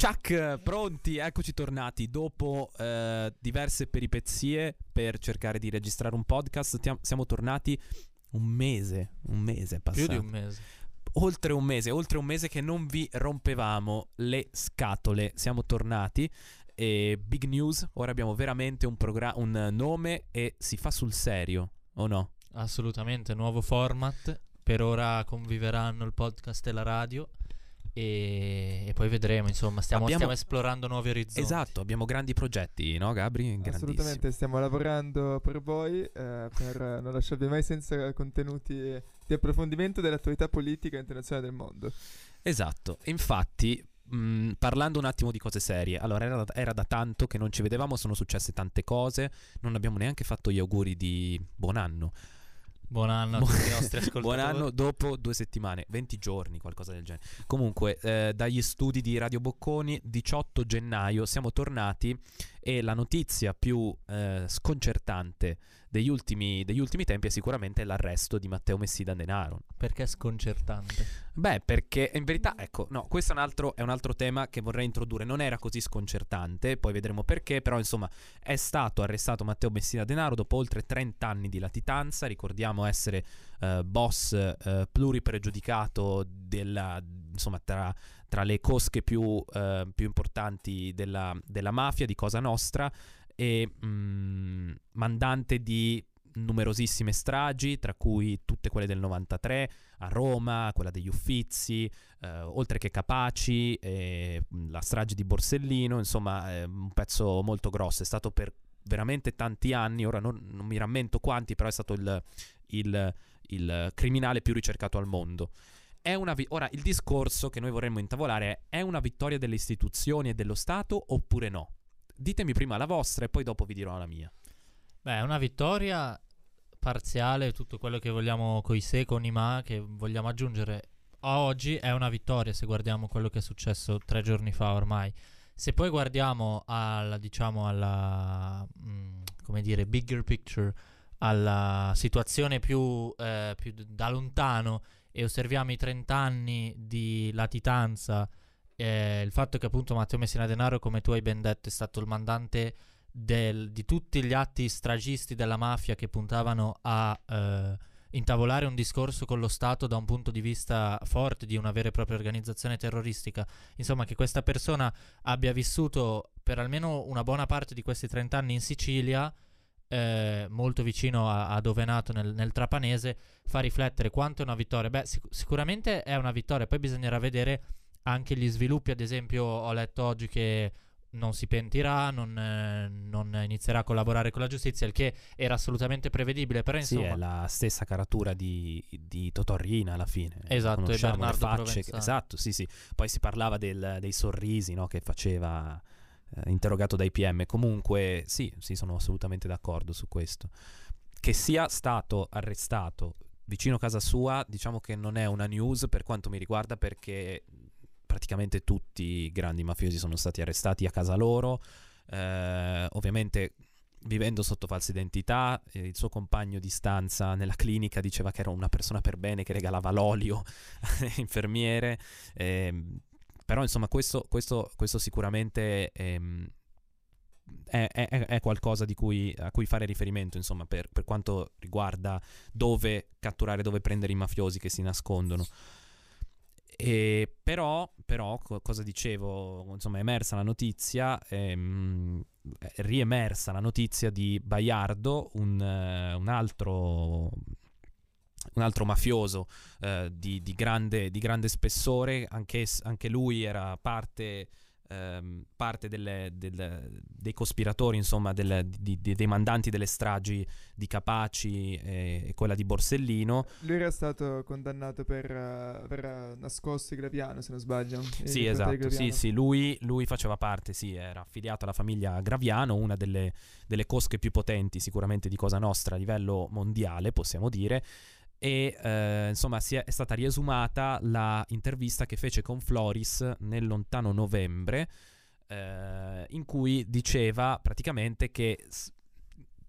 Ciak, pronti, eccoci tornati dopo eh, diverse peripezie per cercare di registrare un podcast. Tiam- siamo tornati un mese, un mese è passato. Più di un mese. Oltre un mese, oltre un mese che non vi rompevamo le scatole. Siamo tornati e big news, ora abbiamo veramente un, progra- un nome e si fa sul serio, o no? Assolutamente, nuovo format. Per ora conviveranno il podcast e la radio. E, e poi vedremo, insomma, stiamo, Abbiamo- stiamo esplorando nuovi orizzonti. Esatto, abbiamo grandi progetti, no Gabri? Assolutamente, stiamo lavorando per voi, eh, per non lasciarvi mai senza contenuti di approfondimento dell'attualità politica internazionale del mondo. Esatto, infatti, mh, parlando un attimo di cose serie, allora era da, era da tanto che non ci vedevamo, sono successe tante cose, non abbiamo neanche fatto gli auguri di buon anno. Buon anno a tutti i nostri ascoltatori. Buon anno dopo due settimane, 20 giorni, qualcosa del genere. Comunque, eh, dagli studi di Radio Bocconi, 18 gennaio, siamo tornati e la notizia più eh, sconcertante degli ultimi, degli ultimi tempi è sicuramente l'arresto di Matteo Messina Denaro. Perché è sconcertante. Beh, perché in verità, ecco, no, questo è un, altro, è un altro tema che vorrei introdurre. Non era così sconcertante, poi vedremo perché. Però, insomma, è stato arrestato Matteo Messina Denaro dopo oltre 30 anni di latitanza. Ricordiamo essere eh, boss eh, pluripregiudicato della, insomma, tra, tra le cosche più, eh, più importanti della, della mafia, di Cosa Nostra, e mm, mandante di numerosissime stragi, tra cui tutte quelle del 93 a Roma, quella degli Uffizi, eh, oltre che Capaci, eh, la strage di Borsellino, insomma è un pezzo molto grosso, è stato per veramente tanti anni, ora non, non mi rammento quanti, però è stato il, il- il criminale più ricercato al mondo. Vi- ora, il discorso che noi vorremmo intavolare è: è una vittoria delle istituzioni e dello Stato oppure no? Ditemi prima la vostra e poi dopo vi dirò la mia. Beh, è una vittoria parziale, tutto quello che vogliamo coi se, con i ma, che vogliamo aggiungere a oggi è una vittoria se guardiamo quello che è successo tre giorni fa ormai. Se poi guardiamo alla, diciamo, alla, mm, come dire, bigger picture, alla situazione più, eh, più da lontano e osserviamo i 30 anni di latitanza, eh, il fatto che appunto Matteo Messina Denaro, come tu hai ben detto, è stato il mandante del- di tutti gli atti stragisti della mafia che puntavano a eh, intavolare un discorso con lo Stato da un punto di vista forte di una vera e propria organizzazione terroristica. Insomma, che questa persona abbia vissuto per almeno una buona parte di questi 30 anni in Sicilia, eh, molto vicino a, a dove è nato nel, nel Trapanese, fa riflettere quanto è una vittoria. Beh, sic- sicuramente è una vittoria, poi bisognerà vedere anche gli sviluppi, ad esempio ho letto oggi che non si pentirà, non, eh, non inizierà a collaborare con la giustizia, il che era assolutamente prevedibile, però Sì, insomma... è la stessa caratura di, di Totò Riina alla fine. Esatto, e Conosciamo le Bernardo facce. Provenzano. esatto, sì, sì. Poi si parlava del- dei sorrisi no, che faceva eh, interrogato dai PM. Comunque, sì, sì, sono assolutamente d'accordo su questo. Che sia stato arrestato vicino a casa sua, diciamo che non è una news per quanto mi riguarda, perché praticamente tutti i grandi mafiosi sono stati arrestati a casa loro. Eh, ovviamente vivendo sotto falsa identità, eh, il suo compagno di stanza nella clinica diceva che era una persona per bene che regalava l'olio alle infermiere. ehm, però insomma questo, questo- questo sicuramente ehm, è, è- è qualcosa cui, a cui fare riferimento insomma per, per quanto riguarda dove catturare, dove prendere i mafiosi che si nascondono. E però, però, co- cosa dicevo? Insomma, è emersa la notizia, ehm, è riemersa la notizia di Baiardo, un, un altro, un altro mafioso eh, di, di grande, di grande spessore, anche, anche lui era parte, ehm, parte delle- del- dei cospiratori, insomma, del- di- di- dei mandanti delle stragi di Capaci e, e quella di Borsellino. Lui era stato condannato per eh, aver eh, nascosto il Graviano, se non sbaglio. i Sì, esatto, sì, sì, lui, lui faceva parte, sì, era affiliato alla famiglia Graviano, una delle, delle cosche più potenti sicuramente di Cosa Nostra a livello mondiale, possiamo dire, e eh, insomma è, è stata riesumata la intervista che fece con Floris nel lontano novembre, eh, in cui diceva praticamente che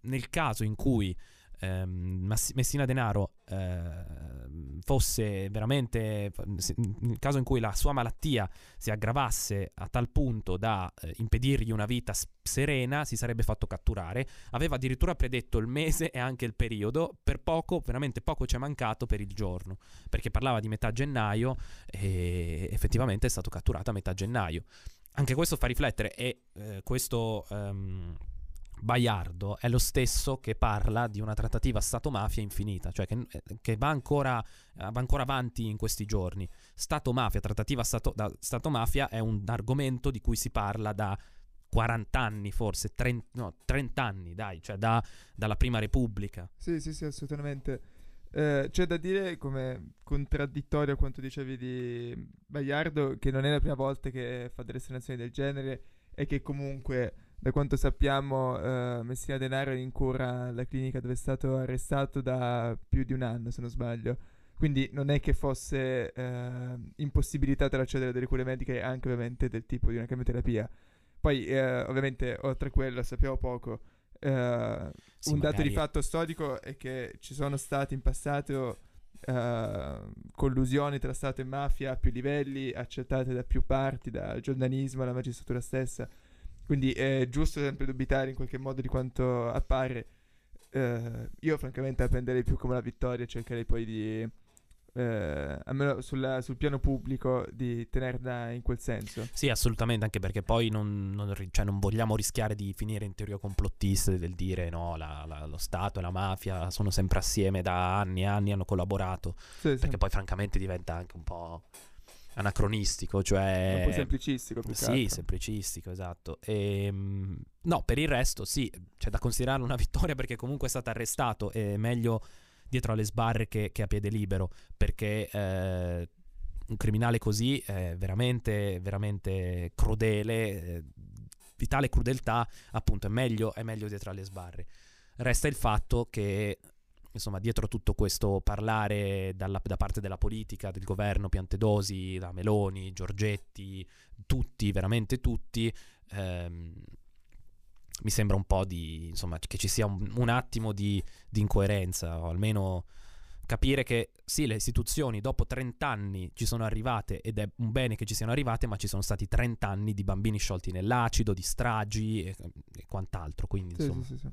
nel caso in cui ehm, Messina Denaro eh, fosse veramente, nel caso in cui la sua malattia si aggravasse a tal punto da eh, impedirgli una vita serena, si sarebbe fatto catturare. Aveva addirittura predetto il mese e anche il periodo, per poco, veramente poco ci è mancato per il giorno, perché parlava di metà gennaio e effettivamente è stato catturato a metà gennaio. Anche questo fa riflettere e eh, questo... Um, Baiardo è lo stesso che parla di una trattativa Stato-mafia infinita, cioè che, eh, che va, ancora, va, ancora, avanti in questi giorni. Stato-mafia, trattativa Stato, Stato-mafia è un argomento di cui si parla da 40 anni forse, 30, no, 30 anni dai, cioè da, dalla Prima Repubblica. Sì, sì, sì, assolutamente. Eh, c'è da dire come contraddittorio a quanto dicevi di Baiardo che non è la prima volta che fa delle esternazioni del genere e che comunque da quanto sappiamo uh, Messina Denaro è in cura alla clinica dove è stato arrestato da più di un anno se non sbaglio. Quindi non è che fosse uh, impossibilitato l'accedere a delle cure mediche anche ovviamente del tipo di una chemioterapia. Poi uh, ovviamente oltre a quello sappiamo poco. Sì, un magari... dato di fatto storico è che ci sono stati in passato collusioni tra Stato e mafia a più livelli accettate da più parti dal giornalismo alla magistratura stessa quindi è giusto sempre dubitare in qualche modo di quanto appare. Uh, io francamente la prenderei più come una vittoria, cercherei poi di, uh, almeno sulla, sul piano pubblico, di tenerla in quel senso. Sì, assolutamente, anche perché poi non, non, cioè non vogliamo rischiare di finire in teoria complottiste del dire no, la, la, lo Stato e la mafia sono sempre assieme da anni e anni, hanno collaborato, sì, perché sì. poi francamente diventa anche un po' anacronistico, cioè... Un po' semplicistico. Più sì, semplicistico, esatto. E, ehm, no, per il resto sì, c'è da considerare una vittoria perché comunque è stato arrestato, è meglio dietro alle sbarre che, che a piede libero, perché eh, un criminale così è veramente, veramente crudele, eh, di tale crudeltà appunto è meglio, è meglio dietro alle sbarre. Resta il fatto che insomma, dietro tutto questo parlare dalla, da parte della politica, del governo, Piantedosi, da Meloni, Giorgetti, tutti, veramente tutti, ehm, mi sembra un po' di, insomma, che ci sia un, un attimo di, di, incoerenza, o almeno capire che sì, le istituzioni dopo 30 anni ci sono arrivate ed è un bene che ci siano arrivate, ma ci sono stati 30 anni di bambini sciolti nell'acido, di stragi e, e quant'altro, quindi sì, insomma... Sì, sì,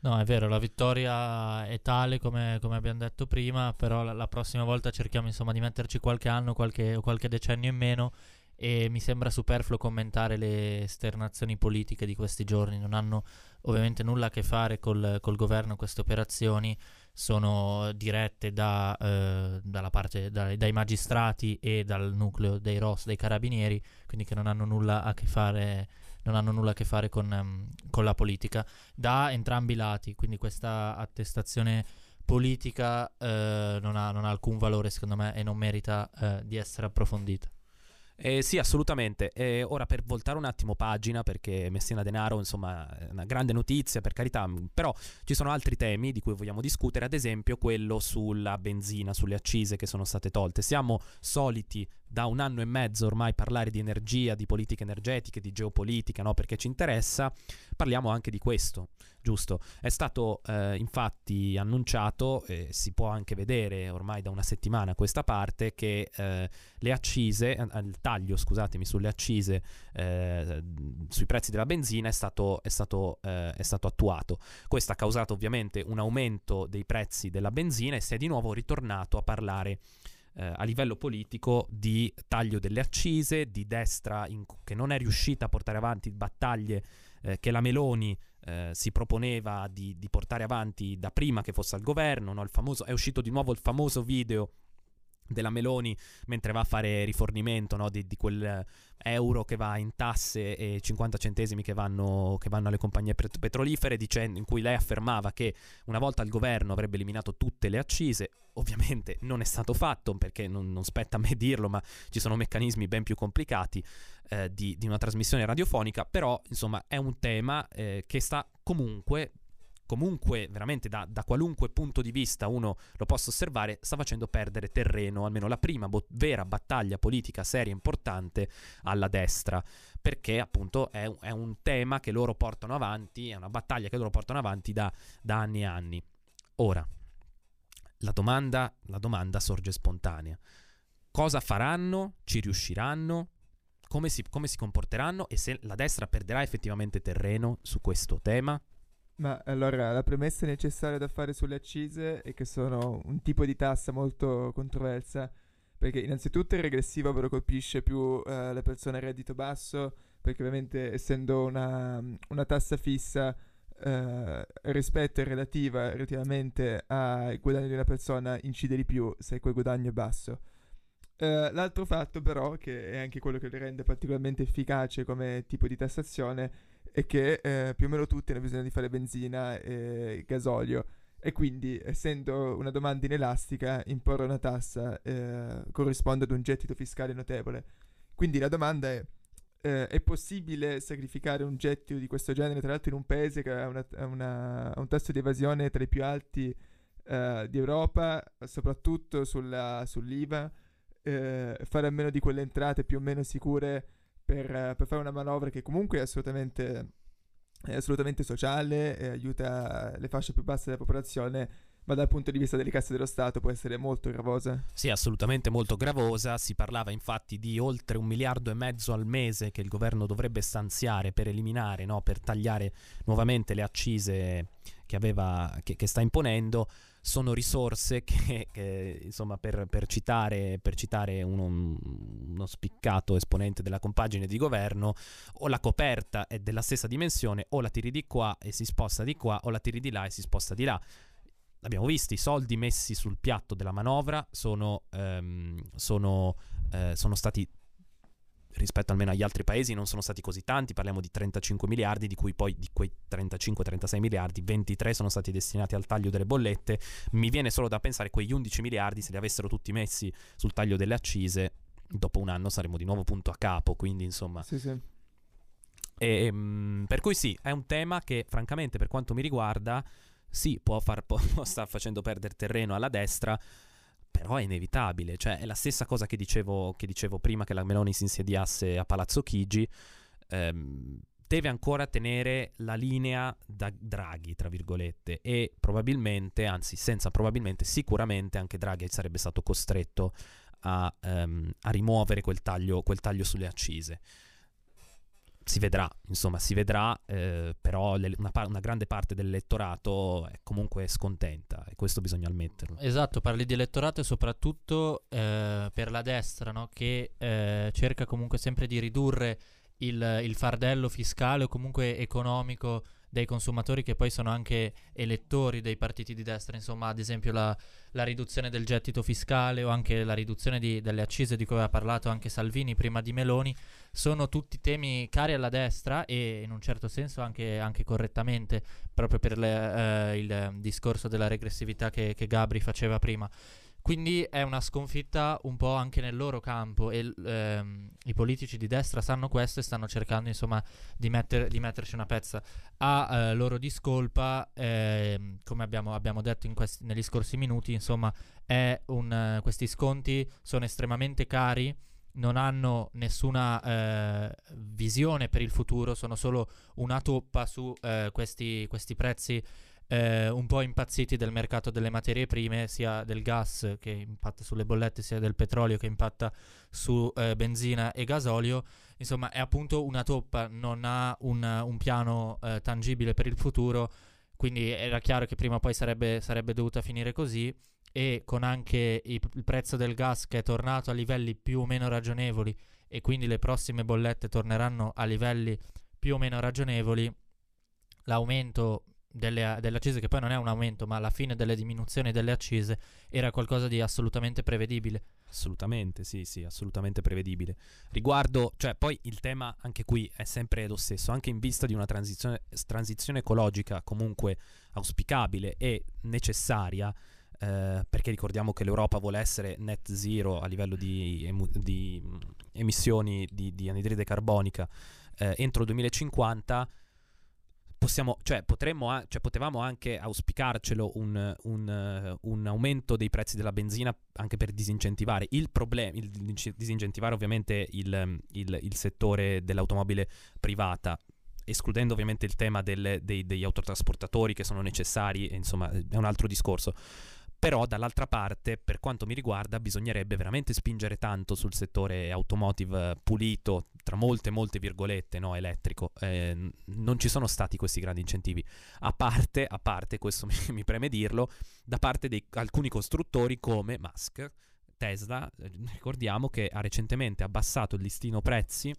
No, è vero, la vittoria è tale come, come abbiamo detto prima, però la, la, prossima volta cerchiamo insomma di metterci qualche anno qualche, qualche decennio in meno e mi sembra superfluo commentare le esternazioni politiche di questi giorni, non hanno ovviamente nulla a che fare col, col governo queste operazioni, sono dirette da, eh, parte, da, dai magistrati e dal nucleo dei ROS, dei carabinieri, quindi che non hanno nulla a che fare non hanno nulla a che fare con, um, con la politica, da entrambi i lati, quindi questa attestazione politica eh, non, ha, non, ha, alcun valore secondo me e non merita eh, di essere approfondita. Eh, sì, assolutamente. E ora per voltare un attimo pagina, perché Messina Denaro, insomma, è una grande notizia, per carità, però ci sono altri temi di cui vogliamo discutere, ad esempio quello sulla benzina, sulle accise che sono state tolte. Siamo soliti da un anno e mezzo ormai parlare di energia, di politiche energetiche, di geopolitica, no? perché ci interessa, parliamo anche di questo, giusto? È stato eh, infatti annunciato, e si può anche vedere ormai da una settimana a questa parte, che eh, le accise, eh, il taglio, scusatemi, sulle accise, eh, sui prezzi della benzina è stato, è, stato, eh, è stato attuato. Questo ha causato ovviamente un aumento dei prezzi della benzina e si è di nuovo ritornato a parlare eh, a livello politico di taglio delle accise, di destra in, che non è riuscita a portare avanti battaglie eh, che la Meloni eh, si proponeva di, di, portare avanti da prima che fosse al governo. No? Famoso, è uscito di nuovo il famoso video della Meloni mentre va a fare rifornimento no, di, di, quel euro che va in tasse e 50 centesimi che vanno, che vanno alle compagnie petrolifere, dicendo, in cui lei affermava che una volta il governo avrebbe eliminato tutte le accise. Ovviamente non è stato fatto perché non, non spetta a me dirlo, ma ci sono meccanismi ben più complicati eh, di, di, una trasmissione radiofonica, però insomma è un tema eh, che sta comunque comunque veramente da, da, qualunque punto di vista uno lo possa osservare, sta facendo perdere terreno, almeno la prima bo- vera battaglia politica seria importante alla destra, perché appunto è, è, un tema che loro portano avanti, è una battaglia che loro portano avanti da, da anni e anni. Ora, la domanda, la domanda sorge spontanea. Cosa faranno? Ci riusciranno? Come si, come si comporteranno? E se la destra perderà effettivamente terreno su questo tema? Ma allora la premessa necessaria da fare sulle accise è che sono un tipo di tassa molto controversa, perché innanzitutto è regressiva, ovvero colpisce più eh, le persone a reddito basso, perché ovviamente essendo una, una tassa fissa eh, rispetto e relativa relativamente ai guadagni di una persona incide di più se quel guadagno è basso. Uh, l'altro fatto però, che è anche quello che le rende particolarmente efficace come tipo di tassazione, è che eh, più o meno tutti hanno bisogno di fare benzina e gasolio e quindi essendo una domanda inelastica imporre una tassa eh, corrisponde ad un gettito fiscale notevole. Quindi la domanda è eh, è possibile sacrificare un gettito di questo genere, tra l'altro in un paese che ha, una, una, un tasso di evasione tra i più alti eh, di soprattutto sulla, sull'IVA, eh, fare a meno di quelle entrate più o meno sicure per, per fare una manovra che comunque è assolutamente, è assolutamente sociale e aiuta le fasce più basse della popolazione ma dal punto di vista delle casse dello Stato può essere molto gravosa. Sì, assolutamente molto gravosa. Si parlava infatti di oltre un miliardo e mezzo al mese che il governo dovrebbe stanziare per eliminare, no? per tagliare nuovamente le accise che, aveva, che, che sta imponendo. Sono risorse che, che insomma, per, per, citare, per citare uno, uno, spiccato esponente della compagine di governo, o la coperta è della stessa dimensione, o la tiri di qua e si sposta di qua, o la tiri di là e si sposta di là. Abbiamo visto, i soldi messi sul piatto della manovra sono, um, sono, uh, sono stati rispetto almeno agli altri paesi non sono stati così tanti, parliamo di 35 miliardi, di cui poi di quei 35-36 miliardi 23 sono stati destinati al taglio delle bollette, mi viene solo da pensare quegli 11 miliardi se li avessero tutti messi sul taglio delle accise, dopo un anno saremmo di nuovo punto a capo, quindi insomma... Sì, sì. E, um, per cui sì, è un tema che francamente per quanto mi riguarda sì, può, far, può, star facendo perdere terreno alla destra, però è inevitabile. Cioè, è la stessa cosa che dicevo, che dicevo prima che la Meloni si insediasse a Palazzo Chigi. Ehm, deve ancora tenere la linea da Draghi, tra virgolette, e probabilmente, anzi senza probabilmente, sicuramente anche Draghi sarebbe stato costretto a, um, a rimuovere quel taglio, quel taglio sulle accise si vedrà, insomma, si vedrà, eh, però le, una, una, grande parte dell'elettorato è comunque scontenta e questo bisogna ammetterlo. Esatto, parli di elettorato e soprattutto eh, per la destra, no? che eh, cerca comunque sempre di ridurre il, il fardello fiscale o comunque economico dei consumatori che poi sono anche elettori dei partiti di destra, insomma ad esempio la, la riduzione del gettito fiscale o anche la riduzione di, delle accise di cui aveva parlato anche Salvini prima di Meloni, sono tutti temi cari alla destra e in un certo senso anche, anche correttamente, proprio per le, eh, il discorso della regressività che, che Gabri faceva prima. Quindi è una sconfitta un po' anche nel loro campo e ehm, i politici di destra sanno questo e stanno cercando insomma di, metter, di metterci una pezza. A eh, loro discolpa, eh, come abbiamo, abbiamo detto questi, negli scorsi minuti, insomma un, uh, questi sconti sono estremamente cari non hanno nessuna eh, visione per il futuro, sono solo una toppa su eh, questi, questi, prezzi eh, un po' impazziti del mercato delle materie prime, sia del gas che impatta sulle bollette, sia del petrolio che impatta su eh, benzina e gasolio. Insomma, è appunto una toppa, non ha un, un piano eh, tangibile per il futuro, quindi era chiaro che prima o poi sarebbe, sarebbe dovuta finire così e con anche il, il prezzo del gas che è tornato a livelli più o meno ragionevoli e quindi le prossime bollette torneranno a livelli più o meno ragionevoli, l'aumento delle, delle, accise, che poi non è un aumento, ma la fine delle diminuzioni delle accise, era qualcosa di assolutamente prevedibile. Assolutamente, sì, sì, assolutamente prevedibile. Riguardo, cioè, poi il tema anche qui è sempre lo stesso, anche in vista di una transizione, transizione ecologica comunque auspicabile e necessaria. Eh, perché ricordiamo che l'Europa vuole essere net zero a livello di, emu- di emissioni di, di, anidride carbonica eh, entro il 2050 possiamo, cioè, potremmo, cioè, potevamo anche auspicarcelo un, un, uh, un, aumento dei prezzi della benzina anche per disincentivare. Il problema, disincentivare ovviamente il, il, il settore dell'automobile privata escludendo ovviamente il tema delle, dei, degli autotrasportatori che sono necessari, insomma è un altro discorso. Però dall'altra parte, per quanto mi riguarda, bisognerebbe veramente spingere tanto sul settore automotive pulito, tra molte, molte virgolette, no, elettrico. Eh, non ci sono stati questi grandi incentivi. A parte, a parte questo mi, mi preme dirlo, da parte di alcuni costruttori come Musk, Tesla, eh, ricordiamo che ha recentemente abbassato il listino prezzi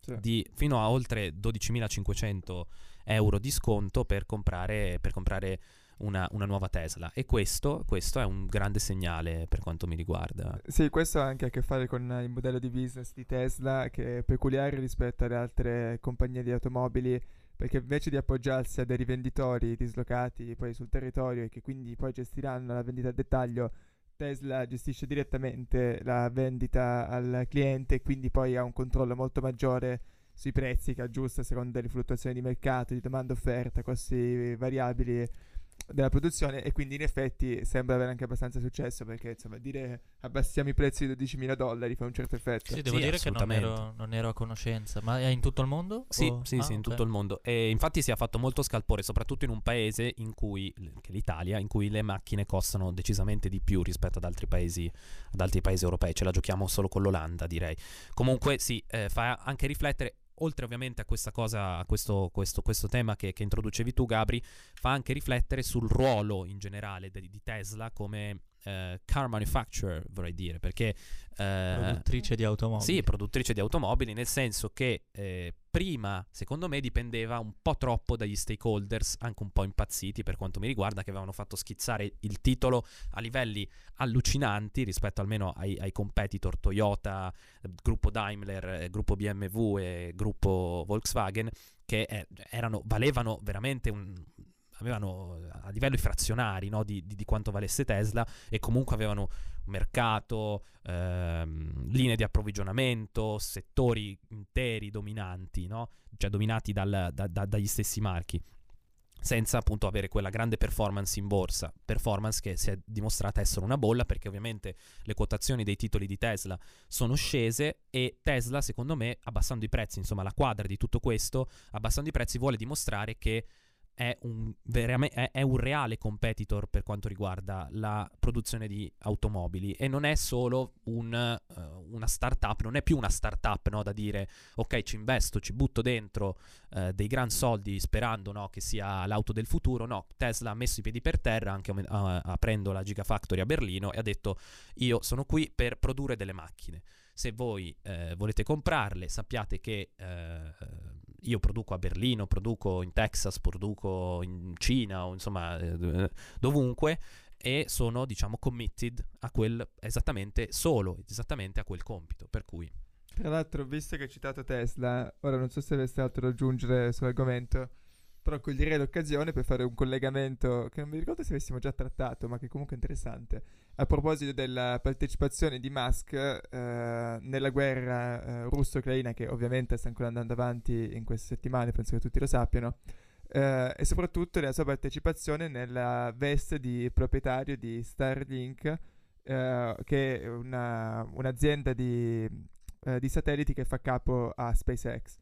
Sì. di fino a oltre 12.500 euro di sconto per comprare, per comprare una, una nuova Tesla. E questo, questo è un grande segnale per quanto mi riguarda. Sì, questo ha anche a che fare con il modello di business di Tesla che è peculiare rispetto alle altre compagnie di automobili perché invece di appoggiarsi a dei rivenditori dislocati poi sul territorio e che quindi poi gestiranno la vendita a dettaglio, Tesla gestisce direttamente la vendita al cliente e quindi poi ha un controllo molto maggiore sui prezzi che aggiusta a seconda delle fluttuazioni di mercato, di domanda offerta, costi variabili della produzione e quindi in effetti sembra avere anche abbastanza successo perché insomma dire abbassiamo i prezzi di 12.000 dollari fa un certo effetto. Sì, devo Sì, dire che non ero, non ero a conoscenza. Ma è in tutto il mondo? Sì, O- sì, ah, sì, in tutto il mondo. E infatti si è fatto molto scalpore, soprattutto in un paese in cui, che è l'Italia, in cui le macchine costano decisamente di più rispetto ad altri paesi, ad altri paesi europei. Ce la giochiamo solo con l'Olanda, direi. Comunque, sì, eh, fa anche riflettere. Oltre ovviamente a questa cosa, a questo, questo, questo tema che, che introducevi tu, Gabri, fa anche riflettere sul ruolo in generale de- di Tesla come eh, car manufacturer, vorrei dire, perché eh, Produttrice di automobili. sì, produttrice di automobili, nel senso che eh, prima, secondo me, dipendeva un po' troppo dagli stakeholders, anche un po' impazziti per quanto mi riguarda, che avevano fatto schizzare il titolo a livelli allucinanti rispetto almeno ai, ai competitor Toyota, gruppo Daimler, eh, gruppo BMW e gruppo Volkswagen, che eh, erano, valevano veramente un avevano a livello frazionari no, di, di- di quanto valesse Tesla e comunque avevano mercato, ehm, linee di approvvigionamento, settori interi dominanti, no? cioè dominati dal- da- da- dagli stessi marchi, senza appunto avere quella grande performance in borsa, performance che si è dimostrata essere una bolla perché ovviamente le quotazioni dei titoli di Tesla sono scese e Tesla secondo me abbassando i prezzi, insomma la quadra di tutto questo, abbassando i prezzi vuole dimostrare che è un, è- è un reale competitor per quanto riguarda la produzione di automobili e non è solo un, eh, una startup, non è più una startup no, da dire ok ci investo, ci butto dentro eh, dei gran soldi sperando no, che sia l'auto del futuro, no, Tesla ha messo i piedi per terra anche a- aprendo la Gigafactory a Berlino e ha detto io sono qui per produrre delle macchine. Se voi eh, volete comprarle, sappiate che io produco a Berlino, produco in Texas, produco in Cina o insomma eh, dovunque e sono diciamo committed a quel esattamente solo esattamente a quel compito per cui Tra l'altro, visto che hai citato Tesla, ora non so se aveste altro da aggiungere sull'argomento, però coglierei l'occasione per fare un collegamento che non mi ricordo se avessimo già trattato, ma che comunque è interessante. A proposito della partecipazione di Musk eh, nella guerra eh, russo-ucraina, che ovviamente sta ancora andando avanti in queste settimane, penso che tutti lo sappiano, eh, e soprattutto della sua partecipazione nella veste di proprietario di Starlink, eh, che è una- un'azienda di eh, di satelliti che fa capo a SpaceX.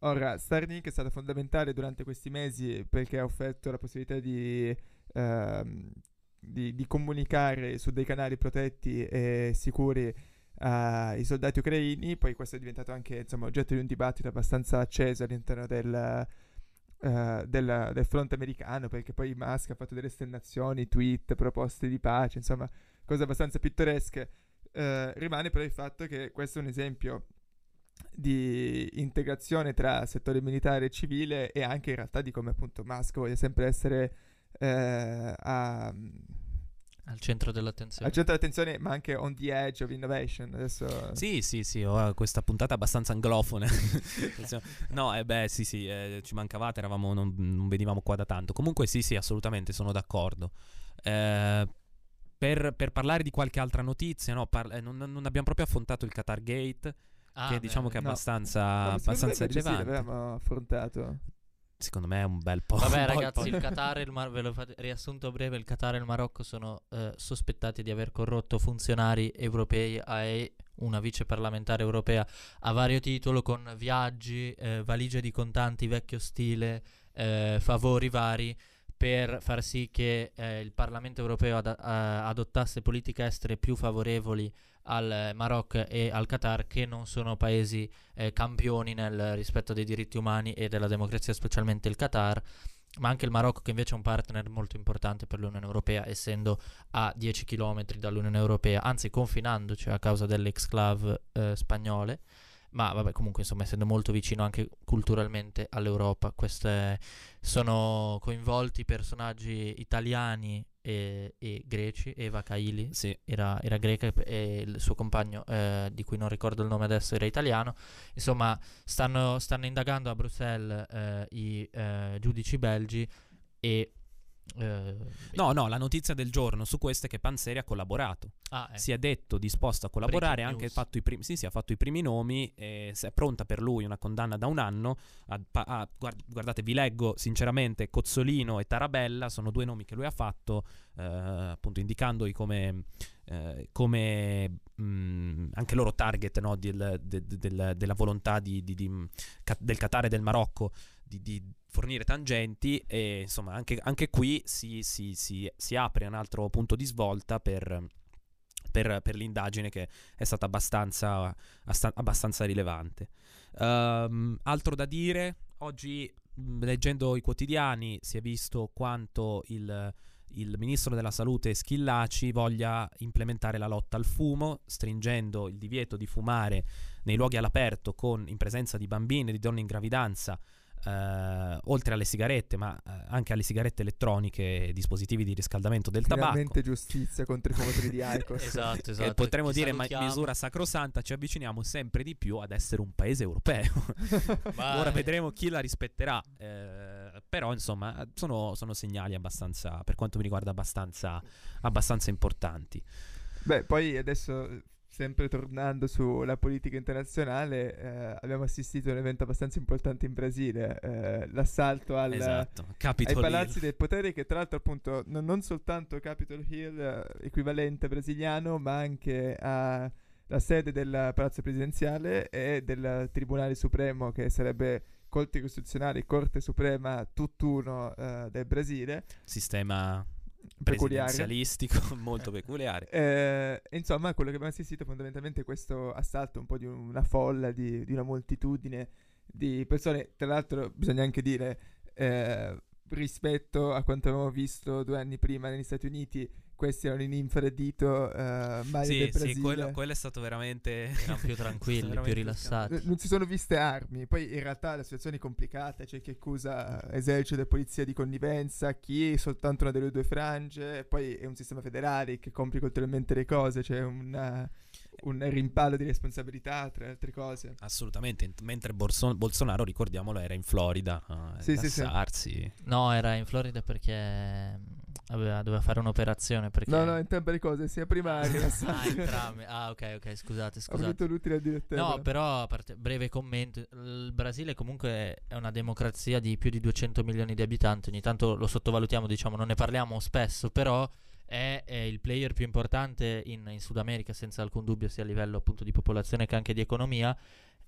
Ora, Starlink è stata fondamentale durante questi mesi perché ha offerto la possibilità di, ehm, di, di comunicare su dei canali protetti e sicuri ai soldati ucraini. Poi questo è diventato anche insomma, oggetto di un dibattito abbastanza acceso all'interno del, eh, del, del fronte americano perché poi Musk ha fatto delle esternazioni, tweet, proposte di pace, insomma, cose abbastanza pittoresche. Eh, rimane però il fatto che questo è un esempio di integrazione tra settore militare e civile e anche in realtà di come appunto Musk voglia sempre essere eh, a, Al centro dell'attenzione. al centro dell'attenzione ma anche on the edge of innovation. Adesso sì sì sì ho questa puntata abbastanza anglofone. No eh beh sì sì eh, ci mancavate eravamo non, non venivamo qua da tanto. Comunque sì sì assolutamente sono d'accordo. Eh, per, per parlare di qualche altra notizia no, par- eh, non, non abbiamo proprio affrontato il Qatar Gate Ah, che beh, diciamo che è abbastanza, No, abbastanza invece sì, rilevante. l'avevamo affrontato secondo me è un bel po' Vabbè, ragazzi, il Qatar e il Mar- ve lo fate- riassunto breve: il Qatar e il Marocco sono eh, sospettati di aver corrotto funzionari europei a una vice parlamentare europea a vario titolo con viaggi, eh, valigie di contanti vecchio stile, eh, favori vari per far sì che eh, il Parlamento europeo ad- adottasse politiche estere più favorevoli al Marocco e al Qatar che non sono paesi eh, campioni nel rispetto dei diritti umani e della democrazia, specialmente il Qatar ma anche il Marocco che invece è un partner molto importante per l'Unione Europea, essendo a 10 km dall'Unione Europea, anzi confinandoci a causa delle exclave eh, spagnole, ma vabbè comunque insomma essendo molto vicino anche culturalmente all'Europa, queste sono coinvolti personaggi italiani e, e greci, Eva Kaili sì. era, era, greca e il suo compagno, eh, di cui non ricordo il nome adesso, era italiano. Insomma, stanno, stanno indagando a Bruxelles eh, i eh, giudici belgi e eh, no, no, la notizia del giorno su questo è che Panzeri ha collaborato. Ah, ecco. Si è detto disposto a collaborare, ha anche fatto i, primi, sì, sì, ha fatto i primi nomi, eh, è pronta per lui una condanna da un anno. A, a, guard, guardate, vi leggo sinceramente, Cozzolino e Tarabella sono due nomi che lui ha fatto, eh, appunto indicandoli come, eh, come mh, mm, anche loro target no, del, del, del, della volontà di, di, di, del Qatar e del Marocco di, di fornire tangenti e insomma anche, anche qui si, si, si, si, apre un altro punto di svolta per, per, per l'indagine che è stata abbastanza, abbastanza rilevante. Um, altro da dire, oggi leggendo i quotidiani si è visto quanto il, il ministro della salute Schillaci voglia implementare la lotta al fumo, stringendo il divieto di fumare nei luoghi all'aperto con, in presenza di bambini e di donne in gravidanza Uh, oltre alle sigarette, ma uh, anche alle sigarette elettroniche e dispositivi di riscaldamento del Finalmente tabacco. giustizia contro i fumatori di Icos. esatto, esatto. E potremmo dire, ma misura sacrosanta, ci avviciniamo sempre di più ad essere un paese europeo. Ora vedremo chi la rispetterà. Eh, però, insomma, sono, sono, segnali abbastanza, per quanto mi riguarda, abbastanza, abbastanza importanti. Beh, poi adesso sempre tornando sulla politica internazionale, eh, abbiamo assistito a un evento abbastanza importante in Brasile, eh, l'assalto al, esatto. ai palazzi Hill. del potere, che tra l'altro appunto non, non soltanto Capitol Hill, eh, equivalente brasiliano, ma anche a la sede del palazzo presidenziale e del Tribunale Supremo, che sarebbe Corte Costituzionale, Corte Suprema, tutt'uno uh, del Brasile. Sistema presidenzialistico molto peculiare. Eh, insomma, quello che abbiamo assistito fondamentalmente è questo assalto un po' di una folla, di, di una moltitudine di persone. Tra l'altro, bisogna anche dire, eh, rispetto a quanto avevamo visto due anni prima negli Stati Uniti, questi erano in infradito uh, Mario sì, del Brasile. Sì, quello, quello, è stato veramente... Erano più tranquilli, più rilassati. Non si sono viste armi, poi in realtà la situazione è complicata, c'è chi accusa esercito e polizia di connivenza, chi soltanto una delle due frange, poi è un sistema federale che complica ulteriormente le cose, c'è una un rimpallo di responsabilità, tra le altre cose. Assolutamente, mentre Bolson- Bolsonaro, ricordiamolo, era in Florida a sì, sì, sì. No, era in Florida perché aveva, doveva fare un'operazione. Perché... No, no, entrambe le cose, sia prima che ah, entrambe. Ah, ok, ok, scusate, scusate. Ho avuto l'utile a dire No, però, a parte, breve commento, il Brasile comunque è una democrazia di più di 200 milioni di abitanti, ogni tanto lo sottovalutiamo, diciamo, non ne parliamo spesso, però è, è il player più importante in, in, Sud America, senza alcun dubbio, sia a livello appunto di popolazione che anche di economia.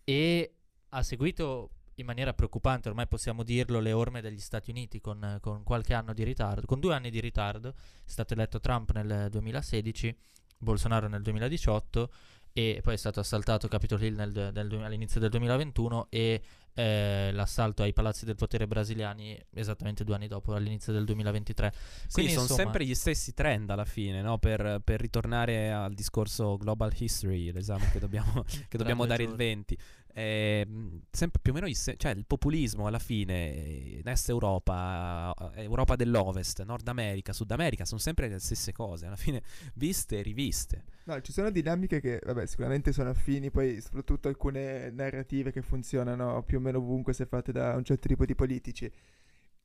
E ha seguito in maniera preoccupante, ormai possiamo dirlo, le orme degli Stati Uniti con, con qualche anno di ritardo, con due anni di ritardo. È stato eletto Trump nel 2016, Bolsonaro nel 2018 e poi è stato assaltato Capitol Hill nel, nel, all'inizio del 2021 e eh, l'assalto ai palazzi del potere brasiliani esattamente due anni dopo, all'inizio del 2023. Quindi sono insomma... sempre gli stessi trend alla fine, no? per, per, ritornare al discorso Global History, l'esame che dobbiamo, che dobbiamo dare il 20. Eh, sempre più o meno cioè, il populismo alla fine, Est Europa, eh, Europa dell'Ovest, Nord America, Sud America, sono sempre le stesse cose, alla fine viste e riviste. No, ci sono dinamiche che, vabbè, sicuramente sono affini, poi soprattutto alcune narrative che funzionano più o meno ovunque se fatte da un certo tipo di politici.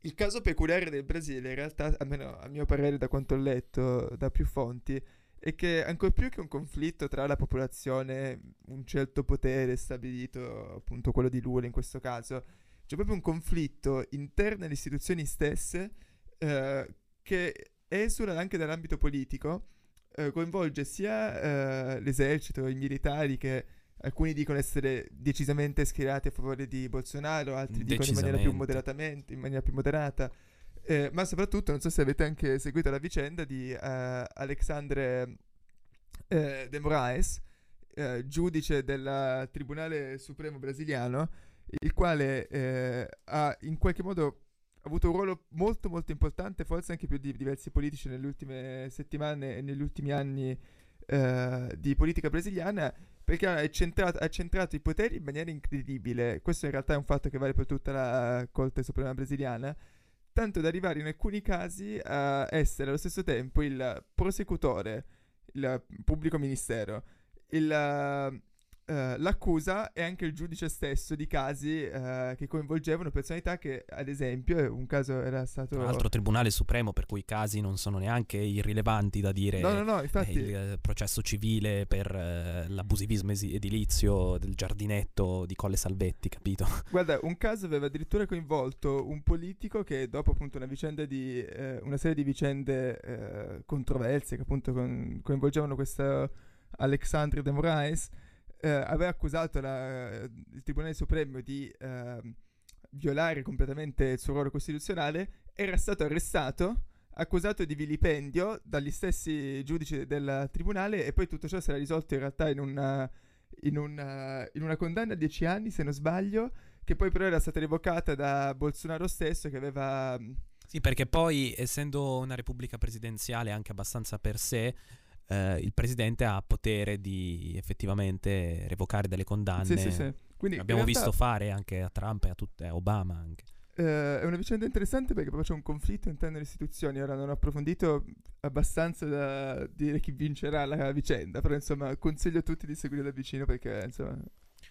Il caso peculiare del Brasile, in realtà, almeno a mio parere, da quanto ho letto da più fonti, è che ancora più che un conflitto tra la popolazione, un certo potere stabilito, appunto quello di Lula in questo caso, c'è proprio un conflitto interno alle istituzioni stesse eh, che esula anche dall'ambito politico eh, coinvolge sia eh, l'esercito, i militari che alcuni dicono essere decisamente schierati a favore di Bolsonaro, altri dicono in maniera più moderatamente, in maniera più moderata. Eh, ma soprattutto, non so se avete anche seguito la vicenda di uh, Alexandre uh, de Moraes, uh, giudice del Tribunale Supremo brasiliano, il quale ha in qualche modo avuto un ruolo molto molto importante, forse anche più di diversi politici nelle ultime settimane e negli ultimi anni di politica brasiliana, perché ha centrato, ha centrato, i poteri in maniera incredibile. Questo in realtà è un fatto che vale per tutta la Corte Suprema brasiliana tanto da arrivare in alcuni casi a essere allo stesso tempo il prosecutore, il pubblico ministero, il, Uh, l'accusa e anche il giudice stesso di casi uh, che coinvolgevano personalità che, ad esempio, un caso era stato. Un altro tribunale supremo per cui i casi non sono neanche irrilevanti da dire. No, no, no, infatti. Il processo civile per uh, l'abusivismo edilizio del giardinetto di Colle Salvetti, capito? Guarda, un caso aveva addirittura coinvolto un politico che, dopo appunto una vicenda di. una serie di vicende controverse che appunto con- coinvolgevano questo Alexandre de Moraes eh, aveva accusato la, il Tribunale Supremo di eh, violare completamente il suo ruolo costituzionale, era stato arrestato, accusato di vilipendio dagli stessi giudici del Tribunale e poi tutto ciò si era risolto in realtà in una, in una, in una condanna a dieci anni, se non sbaglio, che poi però era stata revocata da Bolsonaro stesso che aveva... Sì, perché poi essendo una repubblica presidenziale anche abbastanza per sé, eh, il presidente ha potere di effettivamente revocare delle condanne. Sì, sì, sì. Quindi, Abbiamo realtà, visto fare anche a Trump e a, tut- a Obama anche. Eh, è una vicenda interessante perché proprio c'è un conflitto interno nelle istituzioni. Ora non ho approfondito abbastanza da dire chi vincerà la vicenda, però insomma consiglio a tutti di seguire da vicino perché insomma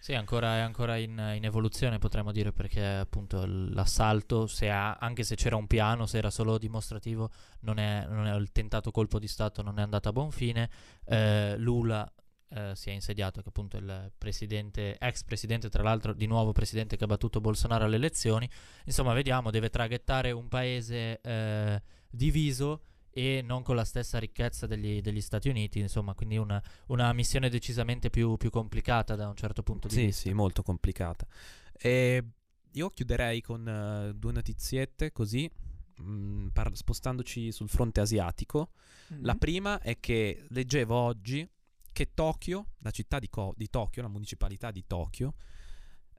sì, ancora, è ancora in, in, evoluzione potremmo dire perché appunto l'assalto, se ha, anche se c'era un piano, se era solo dimostrativo, non è, non è il tentato colpo di Stato non è andato a buon fine. Eh, Lula eh, si è insediato, che appunto è il presidente, ex presidente, tra l'altro di nuovo presidente che ha battuto Bolsonaro alle elezioni. Insomma, vediamo, deve traghettare un paese eh, diviso e non con la stessa ricchezza degli, degli Stati Uniti, insomma, quindi una, una missione decisamente più, più, complicata da un certo punto di sì, vista. Sì, sì, molto complicata. E io chiuderei con uh, due notiziette così, mh, mm, par- spostandoci sul fronte asiatico. Mm-hmm. La prima è che leggevo oggi che Tokyo, la città di, Co- di Tokyo, la municipalità di Tokyo,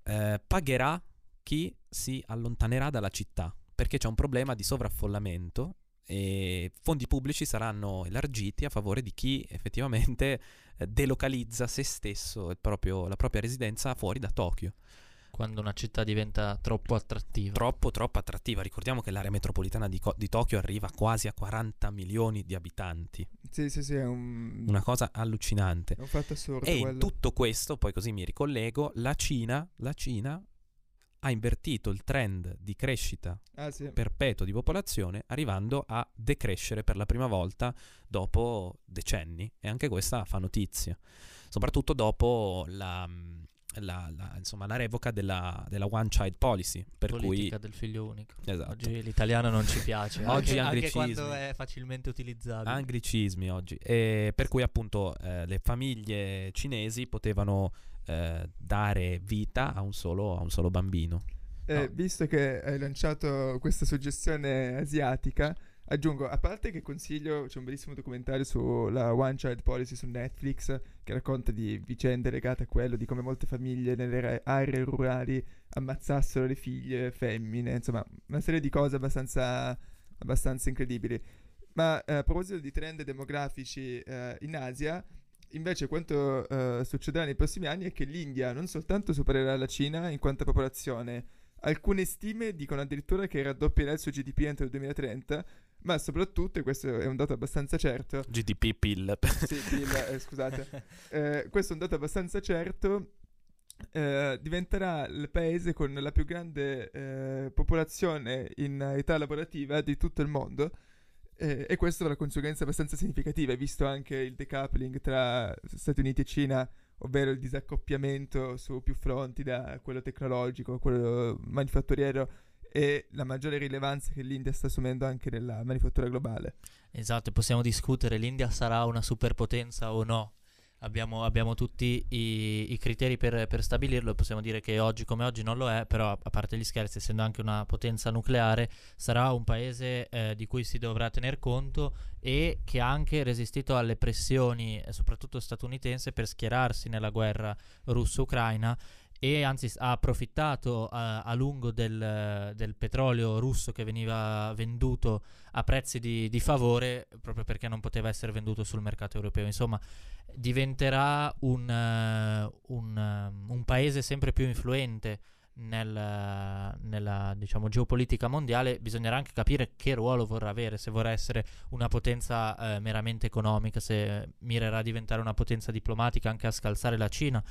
eh, pagherà chi si allontanerà dalla città perché c'è un problema di sovraffollamento e fondi pubblici saranno elargiti a favore di chi effettivamente eh, delocalizza se stesso proprio, la propria residenza fuori da Tokyo. Quando una città diventa troppo attrattiva. Troppo, troppo attrattiva. Ricordiamo che l'area metropolitana di, Co- di Tokyo arriva quasi a 40 milioni di abitanti. Sì, sì, sì, è un... una cosa allucinante. È un fatto assurdo. E quello. in tutto questo, poi così mi ricollego, la Cina, la Cina ha invertito il trend di crescita ah, sì. perpetuo di popolazione, arrivando a decrescere per la prima volta dopo decenni. E anche questa fa notizia, soprattutto dopo la, la, la, insomma, la revoca della, della, One Child Policy. Per Politica cui... del figlio unico. Esatto. Oggi l'italiano non ci piace. oggi anche, anche quando è facilmente utilizzabile. Anglicismi oggi. E per cui appunto eh, le famiglie cinesi potevano eh, dare vita a un solo, a un solo bambino. Eh, no. Visto che hai lanciato questa suggestione asiatica, aggiungo, a parte che consiglio, c'è un bellissimo documentario sulla One Child Policy su Netflix che racconta di vicende legate a quello, di come molte famiglie nelle aree rurali ammazzassero le figlie femmine, insomma, una serie di cose abbastanza, abbastanza incredibili. Ma eh, a proposito di trend demografici eh, in Asia, Invece quanto uh, succederà nei prossimi anni è che l'India non soltanto supererà la Cina in quanto a popolazione, alcune stime dicono addirittura che raddoppierà il suo GDP entro il 2030, ma soprattutto, e questo è un dato abbastanza certo... GDP PIL. sì, PIL, eh, scusate. Eh, questo è un dato abbastanza certo. Eh, diventerà il paese con la più grande eh, popolazione in età lavorativa di tutto il mondo eh, e questo ha una conseguenza abbastanza significativa, visto anche il decoupling tra Stati Uniti e Cina, ovvero il disaccoppiamento su più fronti, da quello tecnologico quello manifatturiero e la maggiore rilevanza che l'India sta assumendo anche nella manifattura globale. Esatto, possiamo discutere, l'India sarà una superpotenza o no? Abbiamo, abbiamo tutti i, i criteri per, per, stabilirlo, possiamo dire che oggi come oggi non lo è, però a parte gli scherzi, essendo anche una potenza nucleare, sarà un paese eh, di cui si dovrà tener conto e che ha anche resistito alle pressioni, eh, soprattutto statunitense, per schierarsi nella guerra russo-ucraina e anzi ha approfittato a, a lungo del, del, petrolio russo che veniva venduto a prezzi di, di, favore proprio perché non poteva essere venduto sul mercato europeo. Insomma, diventerà un, uh, un, uh, un paese sempre più influente nel, nella diciamo, geopolitica mondiale, bisognerà anche capire che ruolo vorrà avere, se vorrà essere una potenza eh, meramente economica, se mirerà a diventare una potenza diplomatica anche a scalzare la Cina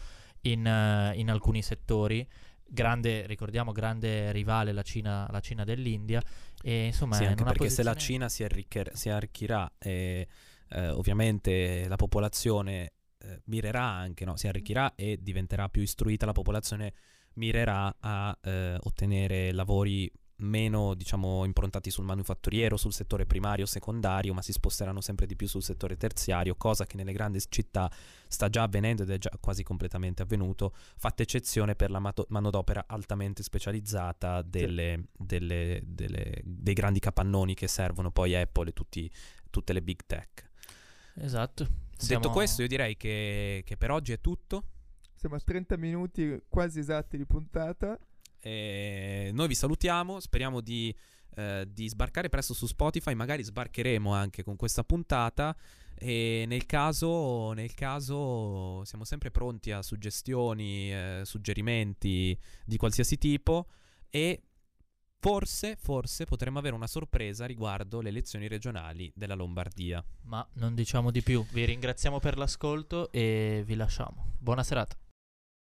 in, uh, in alcuni settori. Grande, ricordiamo, grande rivale la Cina, la Cina dell'India. E insomma, sì, anche perché posizione... se la Cina si, arriccher- si arricchirà e eh, ovviamente la popolazione eh, mirerà anche, no? si arricchirà e diventerà più istruita, la popolazione mirerà a eh, ottenere lavori meno diciamo improntati sul manufatturiero, sul settore primario, secondario, ma si sposteranno sempre di più sul settore terziario, cosa che nelle grandi città sta già avvenendo ed è già quasi completamente avvenuto, fatta eccezione per la mato- manodopera altamente specializzata delle, sì. delle, delle, dei grandi capannoni che servono poi Apple e tutti, tutte le big tech. Esatto. Siamo... Detto questo, io direi che, che per oggi è tutto. Siamo a 30 minuti quasi esatti di puntata. E noi vi salutiamo, speriamo di, eh, di, sbarcare presto su Spotify, magari sbarcheremo anche con questa puntata e nel caso, nel caso siamo sempre pronti a suggestioni, eh, suggerimenti di qualsiasi tipo e forse, forse potremmo avere una sorpresa riguardo le elezioni regionali della Lombardia. Ma non diciamo di più, vi ringraziamo per l'ascolto e vi lasciamo. Buona serata.